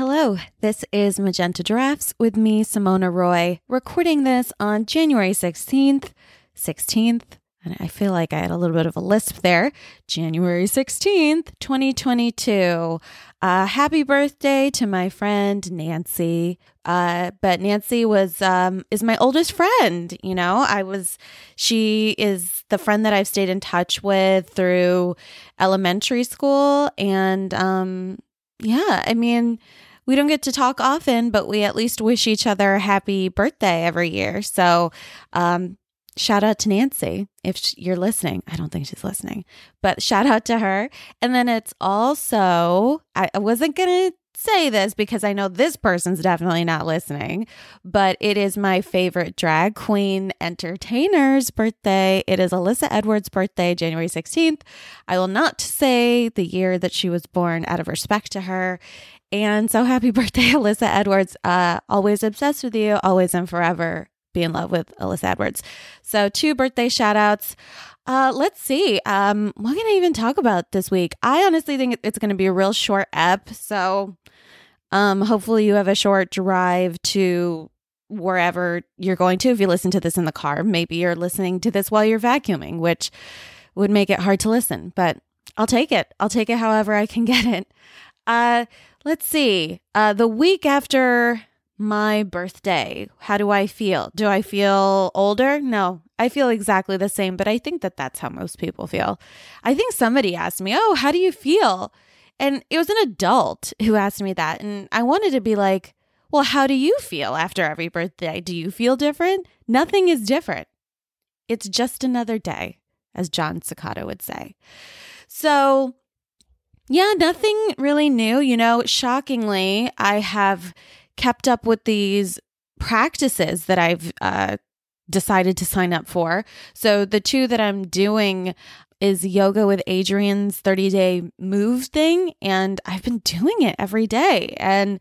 Hello, this is Magenta Giraffes with me, Simona Roy, recording this on January 16th. 16th, and I feel like I had a little bit of a lisp there. January 16th, 2022. Uh, happy birthday to my friend Nancy. Uh, but Nancy was um, is my oldest friend. You know, I was. She is the friend that I've stayed in touch with through elementary school, and um, yeah, I mean, we don't get to talk often, but we at least wish each other a happy birthday every year. So, um, shout out to Nancy if you're listening. I don't think she's listening, but shout out to her. And then it's also, I wasn't going to say this because I know this person's definitely not listening, but it is my favorite drag queen entertainer's birthday. It is Alyssa Edwards' birthday, January 16th. I will not say the year that she was born out of respect to her. And so happy birthday, Alyssa Edwards. Uh, always obsessed with you, always and forever. Be in love with Alyssa Edwards. So, two birthday shout outs. Uh, let's see. Um, what can I even talk about this week? I honestly think it's going to be a real short ep. So, um, hopefully, you have a short drive to wherever you're going to. If you listen to this in the car, maybe you're listening to this while you're vacuuming, which would make it hard to listen, but I'll take it. I'll take it however I can get it. Uh, let's see. Uh, the week after my birthday, how do I feel? Do I feel older? No, I feel exactly the same, but I think that that's how most people feel. I think somebody asked me, Oh, how do you feel? And it was an adult who asked me that. And I wanted to be like, Well, how do you feel after every birthday? Do you feel different? Nothing is different. It's just another day, as Jon Secada would say. So, yeah, nothing really new. You know, shockingly, I have kept up with these practices that I've uh, decided to sign up for. So the two that I'm doing is yoga with Adriene's 30 day move thing. And I've been doing it every day. And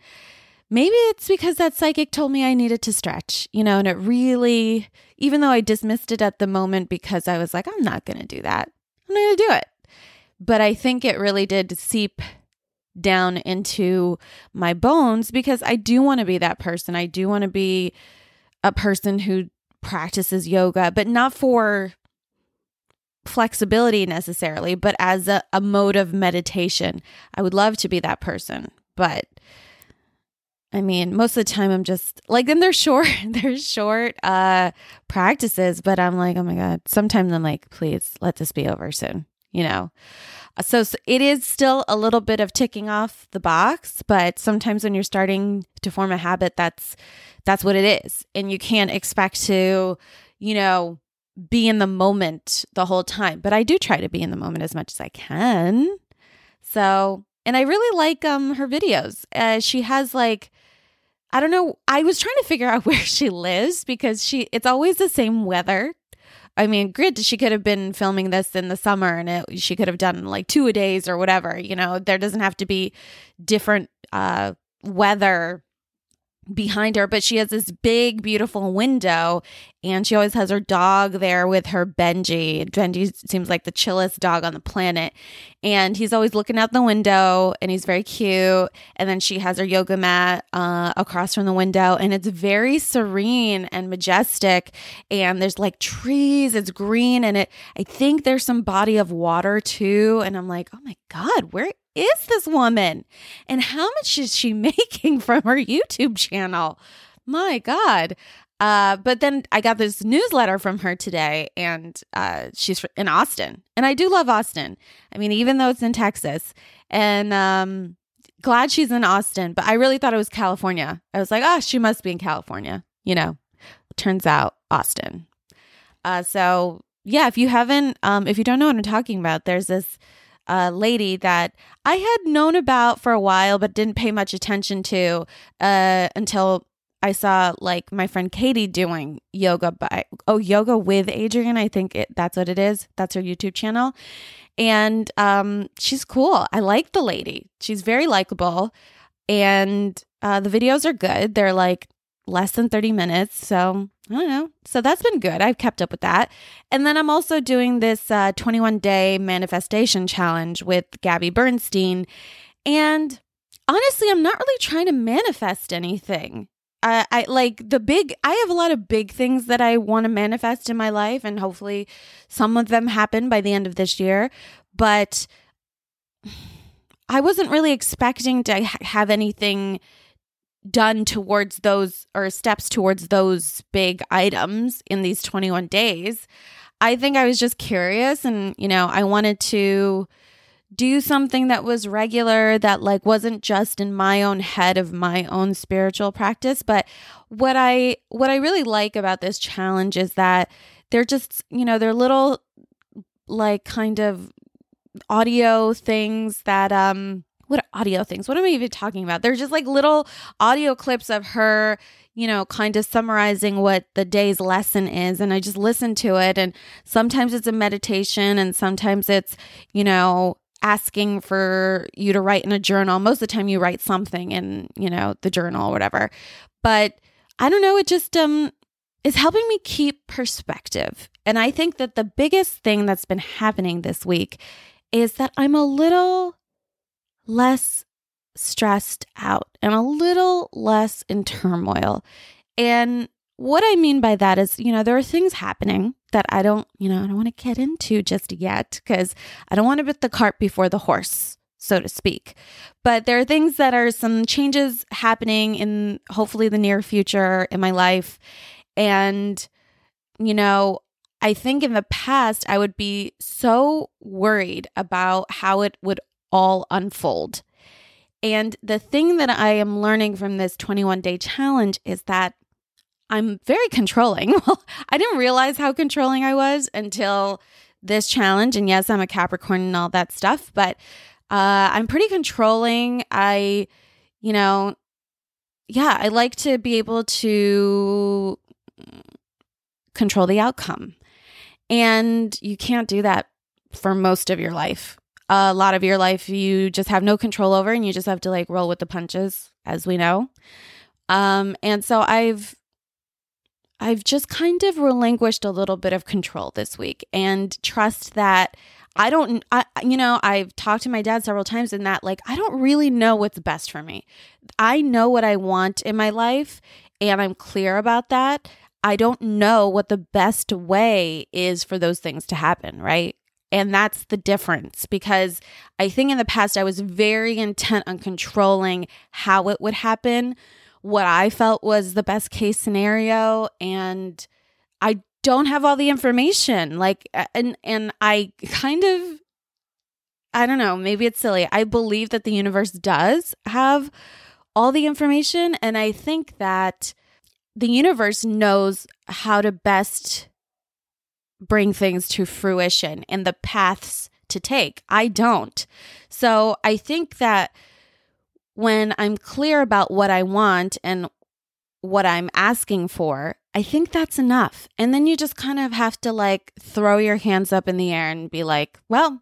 maybe it's because that psychic told me I needed to stretch, you know, and it really, even though I dismissed it at the moment because I was like, I'm not going to do that, I'm not going to do it. But I think it really did seep down into my bones because I do want to be that person. I do want to be a person who practices yoga, but not for flexibility necessarily, but as a, a mode of meditation. I would love to be that person, but I mean, most of the time I'm just like, then they're short, they're short uh practices, but I'm like, oh my God. Sometimes I'm like, please let this be over soon, you know? So, so, it is still a little bit of ticking off the box, but sometimes when you're starting to form a habit, that's that's what it is, and you can't expect to, you know, be in the moment the whole time. But I do try to be in the moment as much as I can. So, and I really like um her videos. Uh, she has like. I don't know. I was trying to figure out where she lives because she it's always the same weather I mean, grid, she could have been filming this in the summer and it, she could have done like two a days or whatever. You know, there doesn't have to be different uh, weather behind her, but she has this big, beautiful window, and she always has her dog there with her Benji. Benji seems like the chillest dog on the planet, and he's always looking out the window, and he's very cute. And then she has her yoga mat uh, across from the window, and it's very serene and majestic. And there's like trees, it's green, and it. I think there's some body of water too, and I'm like, oh my god, where is this woman? And how much is she making from her YouTube channel? My God. Uh, but then I got this newsletter from her today, and uh, she's in Austin. And I do love Austin. I mean, even though it's in Texas, and um, glad she's in Austin, but I really thought it was California. I was like, oh, she must be in California. You know, turns out Austin. Uh, so, yeah, if you haven't, um, if you don't know what I'm talking about, there's this uh, lady that I had known about for a while, but didn't pay much attention to uh, until I saw like my friend Katie doing yoga by oh yoga with Adriene. I think it, that's what it is. That's her YouTube channel, and um, she's cool. I like the lady. She's very likable, and uh, the videos are good. They're like less than 30 minutes. So I don't know. So that's been good. I've kept up with that. And then I'm also doing this uh, 21 day manifestation challenge with Gabby Bernstein. And honestly, I'm not really trying to manifest anything. I, I like the big I have a lot of big things that I want to manifest in my life and hopefully some of them happen by the end of this year but I wasn't really expecting to have anything done towards those or steps towards those big items in these 21 days. I think I was just curious and you know, I wanted to do something that was regular that like wasn't just in my own head of my own spiritual practice but what i what i really like about this challenge is that they're just you know they're little like kind of audio things that um audio things what am i even talking about they're just like little audio clips of her you know kind of summarizing what the day's lesson is and i just listen to it and sometimes it's a meditation and sometimes it's you know asking for you to write in a journal. Most of the time you write something in, you know, the journal or whatever. But I don't know, it just um is helping me keep perspective. And I think that the biggest thing that's been happening this week is that I'm a little less stressed out and a little less in turmoil. And what I mean by that is, you know, there are things happening that I don't, you know, I don't want to get into just yet because I don't want to put the cart before the horse, so to speak. But there are things that are some changes happening in hopefully the near future in my life. And, you know, I think in the past, I would be so worried about how it would all unfold. And the thing that I am learning from this 21 day challenge is that I'm very controlling. Well, I didn't realize how controlling I was until this challenge. And yes, I'm a Capricorn and all that stuff, but uh, I'm pretty controlling. I, you know, yeah, I like to be able to control the outcome. And you can't do that for most of your life. A lot of your life you just have no control over and you just have to like roll with the punches, as we know. Um, and so I've I've just kind of relinquished a little bit of control this week and trust that I don't, I, you know, I've talked to my dad several times in that, like, I don't really know what's best for me. I know what I want in my life and I'm clear about that. I don't know what the best way is for those things to happen, right? And that's the difference because I think in the past I was very intent on controlling how it would happen what I felt was the best case scenario and I don't have all the information like and and I kind of I don't know, maybe it's silly. I believe that the universe does have all the information and I think that the universe knows how to best bring things to fruition and the paths to take. I don't. So I think that when I'm clear about what I want and what I'm asking for, I think that's enough. And then you just kind of have to like throw your hands up in the air and be like, well,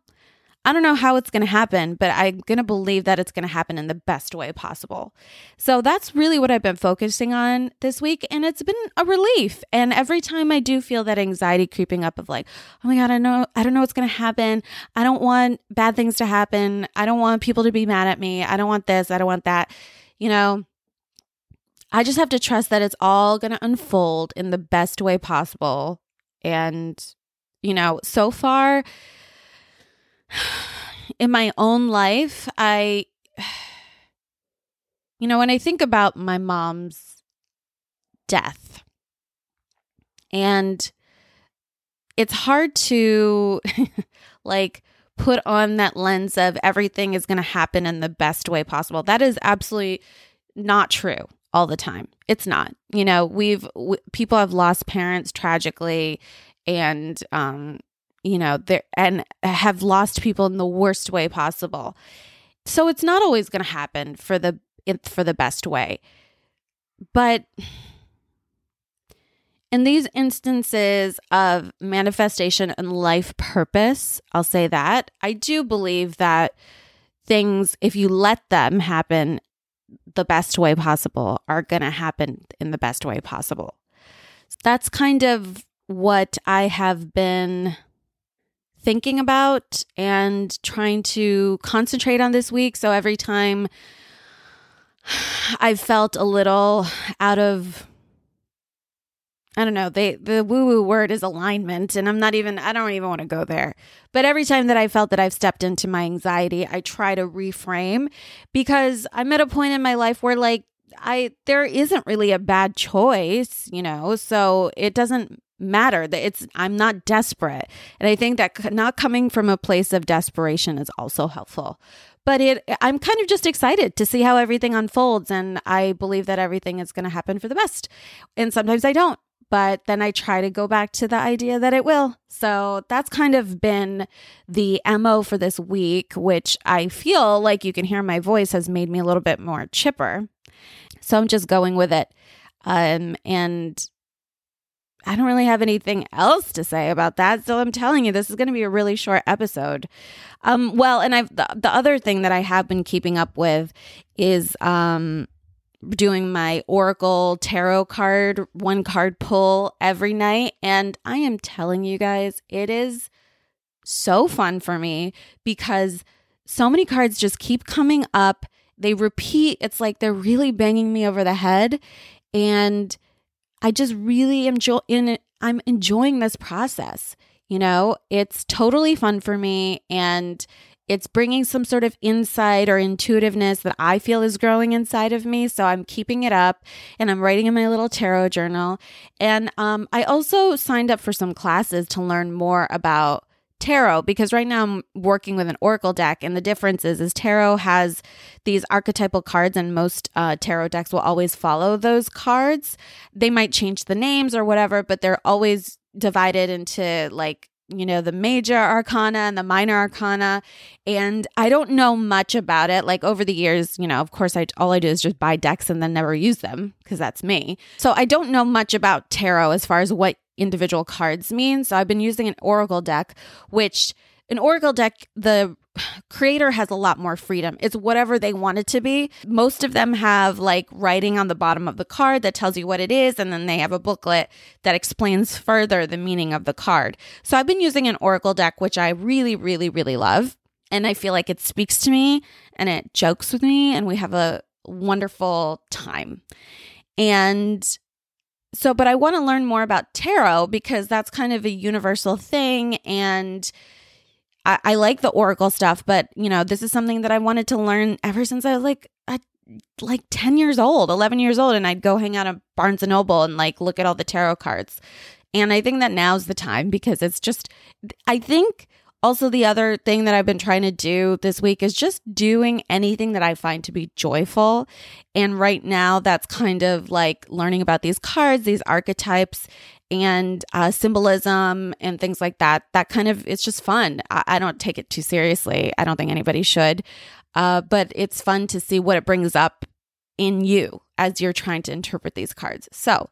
I don't know how it's going to happen, but I'm going to believe that it's going to happen in the best way possible. So that's really what I've been focusing on this week. And it's been a relief. And every time I do feel that anxiety creeping up of like, oh my God, I know, I don't know what's going to happen. I don't want bad things to happen. I don't want people to be mad at me. I don't want this. I don't want that. You know, I just have to trust that it's all going to unfold in the best way possible. And, you know, so far, in my own life, I, you know, when I think about my mom's death, and it's hard to like put on that lens of everything is going to happen in the best way possible. That is absolutely not true all the time. It's not. You know, we've people have lost parents tragically and um you know, there and have lost people in the worst way possible. So it's not always going to happen for the for the best way. But in these instances of manifestation and life purpose, I'll say that I do believe that things, if you let them happen the best way possible, are going to happen in the best way possible. That's kind of what I have been thinking about and trying to concentrate on this week. So every time I've felt a little out of I don't know. They the woo woo word is alignment, and I'm not even. I don't even want to go there. But every time that I felt that I've stepped into my anxiety, I try to reframe because I'm at a point in my life where like I there isn't really a bad choice, you know. So it doesn't matter that it's I'm not desperate, and I think that not coming from a place of desperation is also helpful but it i'm kind of just excited to see how everything unfolds and i believe that everything is going to happen for the best and sometimes i don't but then I try to go back to the idea that it will. So that's kind of been the MO for this week, which I feel like you can hear my voice has made me a little bit more chipper. So I'm just going with it. Um, and I don't really have anything else to say about that. So I'm telling you, this is going to be a really short episode. Um, well, and I've the, the other thing that I have been keeping up with is um doing my Oracle tarot card, one card pull every night. And I am telling you guys, it is so fun for me because so many cards just keep coming up. They repeat. It's like they're really banging me over the head. And I just really enjoy in. I'm enjoying this process. You know, it's totally fun for me and it's bringing some sort of insight or intuitiveness that I feel is growing inside of me. So I'm keeping it up and I'm writing in my little tarot journal. And um, I also signed up for some classes to learn more about tarot because right now I'm working with an oracle deck and the difference is, is tarot has these archetypal cards and most uh, tarot decks will always follow those cards. They might change the names or whatever, but they're always divided into like you know, the major arcana and the minor arcana. And I don't know much about it. Like over the years, you know, of course, I all I do is just buy decks and then never use them because that's me. So I don't know much about tarot as far as what individual cards mean. So I've been using an oracle deck, which an oracle deck, the creator has a lot more freedom. It's whatever they want it to be. Most of them have like writing on the bottom of the card that tells you what it is, and then they have a booklet that explains further the meaning of the card. So I've been using an Oracle deck, which I really, really, really love. And I feel like it speaks to me and it jokes with me, and we have a wonderful time. And so, but I want to learn more about tarot because that's kind of a universal thing. And I, I like the Oracle stuff, but you know, this is something that I wanted to learn ever since I was like a, like 10 years old, 11 years old, and I'd go hang out at Barnes and Noble and like look at all the tarot cards. And I think that now's the time because it's just, I think also the other thing that I've been trying to do this week is just doing anything that I find to be joyful. And right now, that's kind of like learning about these cards, these archetypes, and uh, symbolism and things like that. That kind of it's just fun. I, I don't take it too seriously. I don't think anybody should, uh, but it's fun to see what it brings up in you as you're trying to interpret these cards. So.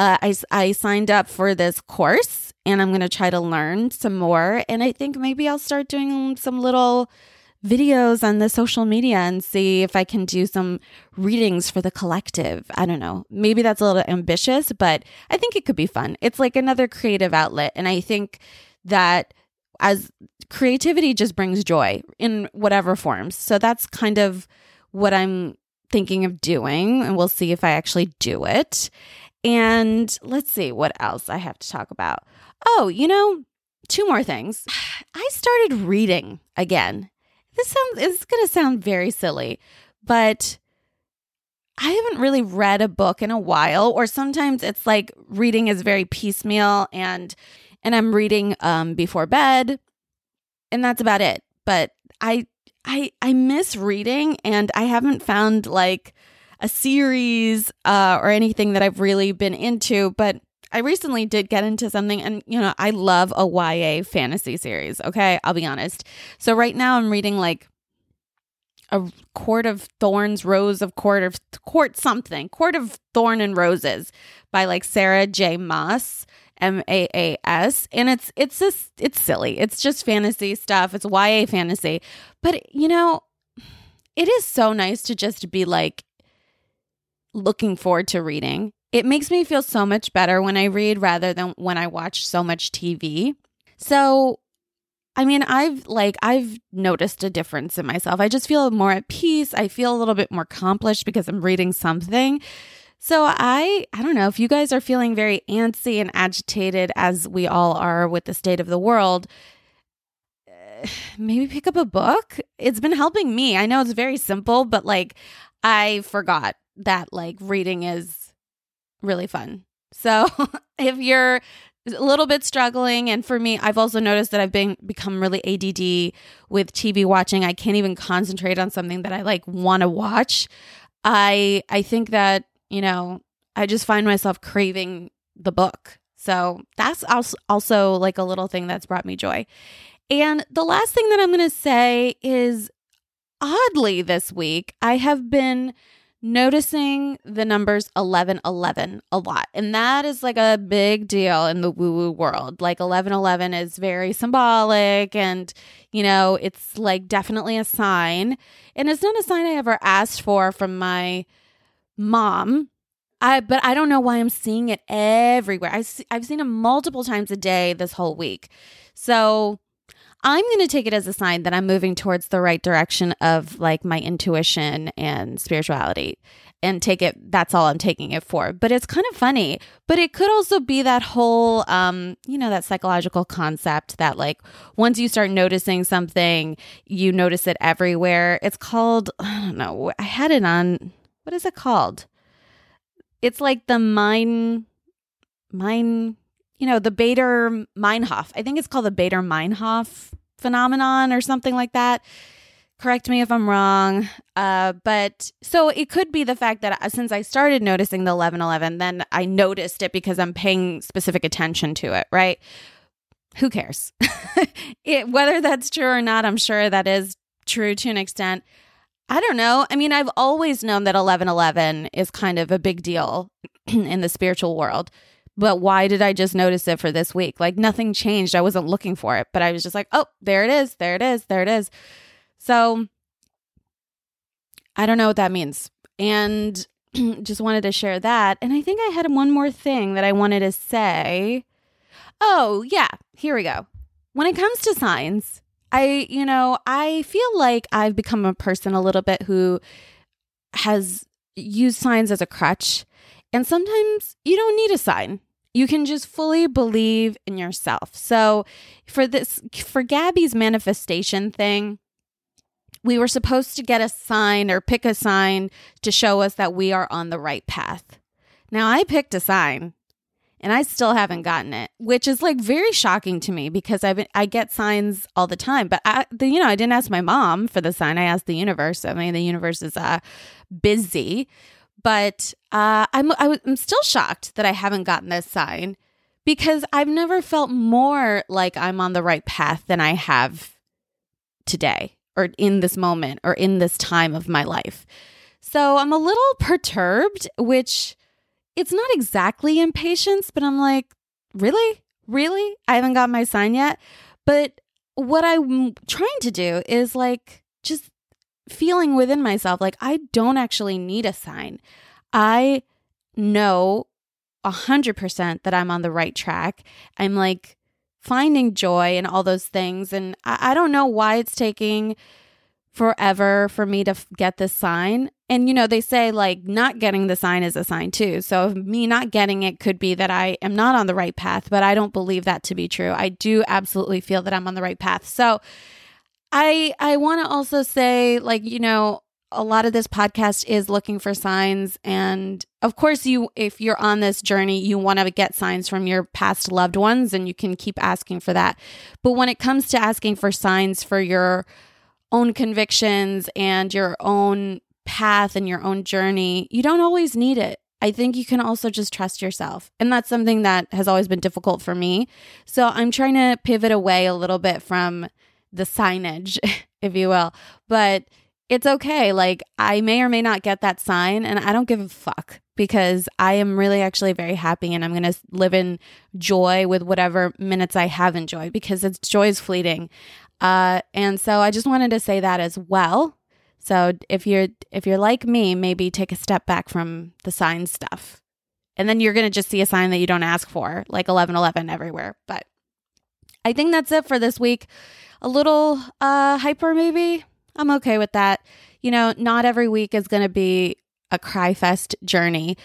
Uh, I, I signed up for this course and I'm going to try to learn some more. And I think maybe I'll start doing some little videos on the social media and see if I can do some readings for the collective. I don't know. Maybe that's a little ambitious, but I think it could be fun. It's like another creative outlet. And I think that as creativity just brings joy in whatever forms. So that's kind of what I'm thinking of doing. And we'll see if I actually do it. And let's see what else I have to talk about. Oh, you know, two more things. I started reading again this sounds it's going to sound very silly, but I haven't really read a book in a while or sometimes it's like reading is very piecemeal and and I'm reading um before bed and that's about it. But I I I miss reading and I haven't found like a series uh, or anything that I've really been into, but I recently did get into something, and you know, I love a YA fantasy series. Okay, I'll be honest. So right now, I'm reading like a Court of Thorns, Rose of Court of Court something, Court of Thorn and Roses by like Sarah J. Maas. M A A S and it's it's just it's silly. It's just fantasy stuff. It's YA fantasy. But you know, it is so nice to just be like looking forward to reading it makes me feel so much better when I read rather than when I watch so much TV. So I mean, I've like I've noticed a difference in myself. I just feel more at peace. I feel a little bit more accomplished because I'm reading something. So I I don't know if you guys are feeling very antsy and agitated as we all are with the state of the world, maybe pick up a book. It's been helping me. I know it's very simple, but like I forgot that like reading is really fun. So if you're a little bit struggling and for me I've also noticed that I've been become really ADD with TV watching. I can't even concentrate on something that I like want to watch. I I think that, you know, I just find myself craving the book. So that's also also like a little thing that's brought me joy. And the last thing that I'm going to say is oddly this week I have been noticing the numbers 1111 a lot. And that is like a big deal in the woo woo world. Like 1111 is very symbolic and, you know, it's like definitely a sign. And it's not a sign I ever asked for from my mom. I, but I don't know why I'm seeing it everywhere. I see, I've seen it multiple times a day this whole week. So I'm going to take it as a sign that I'm moving towards the right direction of like my intuition and spirituality and take it that's all I'm taking it for. But it's kind of funny, but it could also be that whole um you know that psychological concept that like once you start noticing something, you notice it everywhere. It's called I don't know. I had it on what is it called? It's like the mind mind you know, the Baader Meinhof. I think it's called the Baader Meinhof phenomenon or something like that. Correct me if I'm wrong. Uh, but so it could be the fact that uh, since I started noticing the 1111, then I noticed it because I'm paying specific attention to it, right? Who cares? it, whether that's true or not, I'm sure that is true to an extent. I don't know. I mean, I've always known that 1111 is kind of a big deal in the spiritual world but why did I just notice it for this week? Like nothing changed. I wasn't looking for it, but I was just like, oh, there it is. There it is. There it is. So I don't know what that means. And just wanted to share that. And I think I had one more thing that I wanted to say. Oh, yeah. Here we go. When it comes to signs, I, you know, I feel like I've become a person a little bit who has used signs as a crutch. And sometimes you don't need a sign. You can just fully believe in yourself. So, for this, for Gabby's manifestation thing, we were supposed to get a sign or pick a sign to show us that we are on the right path. Now, I picked a sign and I still haven't gotten it, which is like very shocking to me because I I get signs all the time. But I, the, you know, I didn't ask my mom for the sign. I asked the universe. I mean, the universe is uh, busy, but uh, I'm I'm still shocked that I haven't gotten this sign because I've never felt more like I'm on the right path than I have today or in this moment or in this time of my life. So I'm a little perturbed, which it's not exactly impatience, but I'm like, really? Really? I haven't got my sign yet. But what I'm trying to do is like just feeling within myself like I don't actually need a sign. I know a hundred percent that I'm on the right track. I'm like finding joy and all those things. And I, I don't know why it's taking forever for me to f- get this sign. And you know, they say like not getting the sign is a sign too. So me not getting it could be that I am not on the right path, but I don't believe that to be true. I do absolutely feel that I'm on the right path. So I I want to also say like, you know, a lot of this podcast is looking for signs and of course you if you're on this journey you want to get signs from your past loved ones and you can keep asking for that but when it comes to asking for signs for your own convictions and your own path and your own journey you don't always need it I think you can also just trust yourself. And that's something that has always been difficult for me. So I'm trying to pivot away a little bit from the signage, if you will. But it's okay. Like, I may or may not get that sign, and I don't give a fuck because I am really actually very happy and I'm going to live in joy with whatever minutes I have in joy because it's joy is fleeting. Uh, and so I just wanted to say that as well. So if you're if you're like me, maybe take a step back from the sign stuff. And then you're going to just see a sign that you don't ask for, like 1111 everywhere. But I think that's it for this week. A little uh, hyper, maybe. I'm okay with that. You know, not every week is going to be a cry fest journey,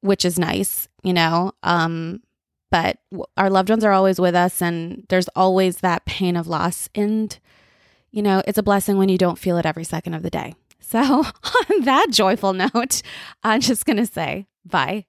which is nice, you know. Um, but our loved ones are always with us, and there's always that pain of loss. And, you know, it's a blessing when you don't feel it every second of the day. So, on that joyful note, I'm just going to say bye.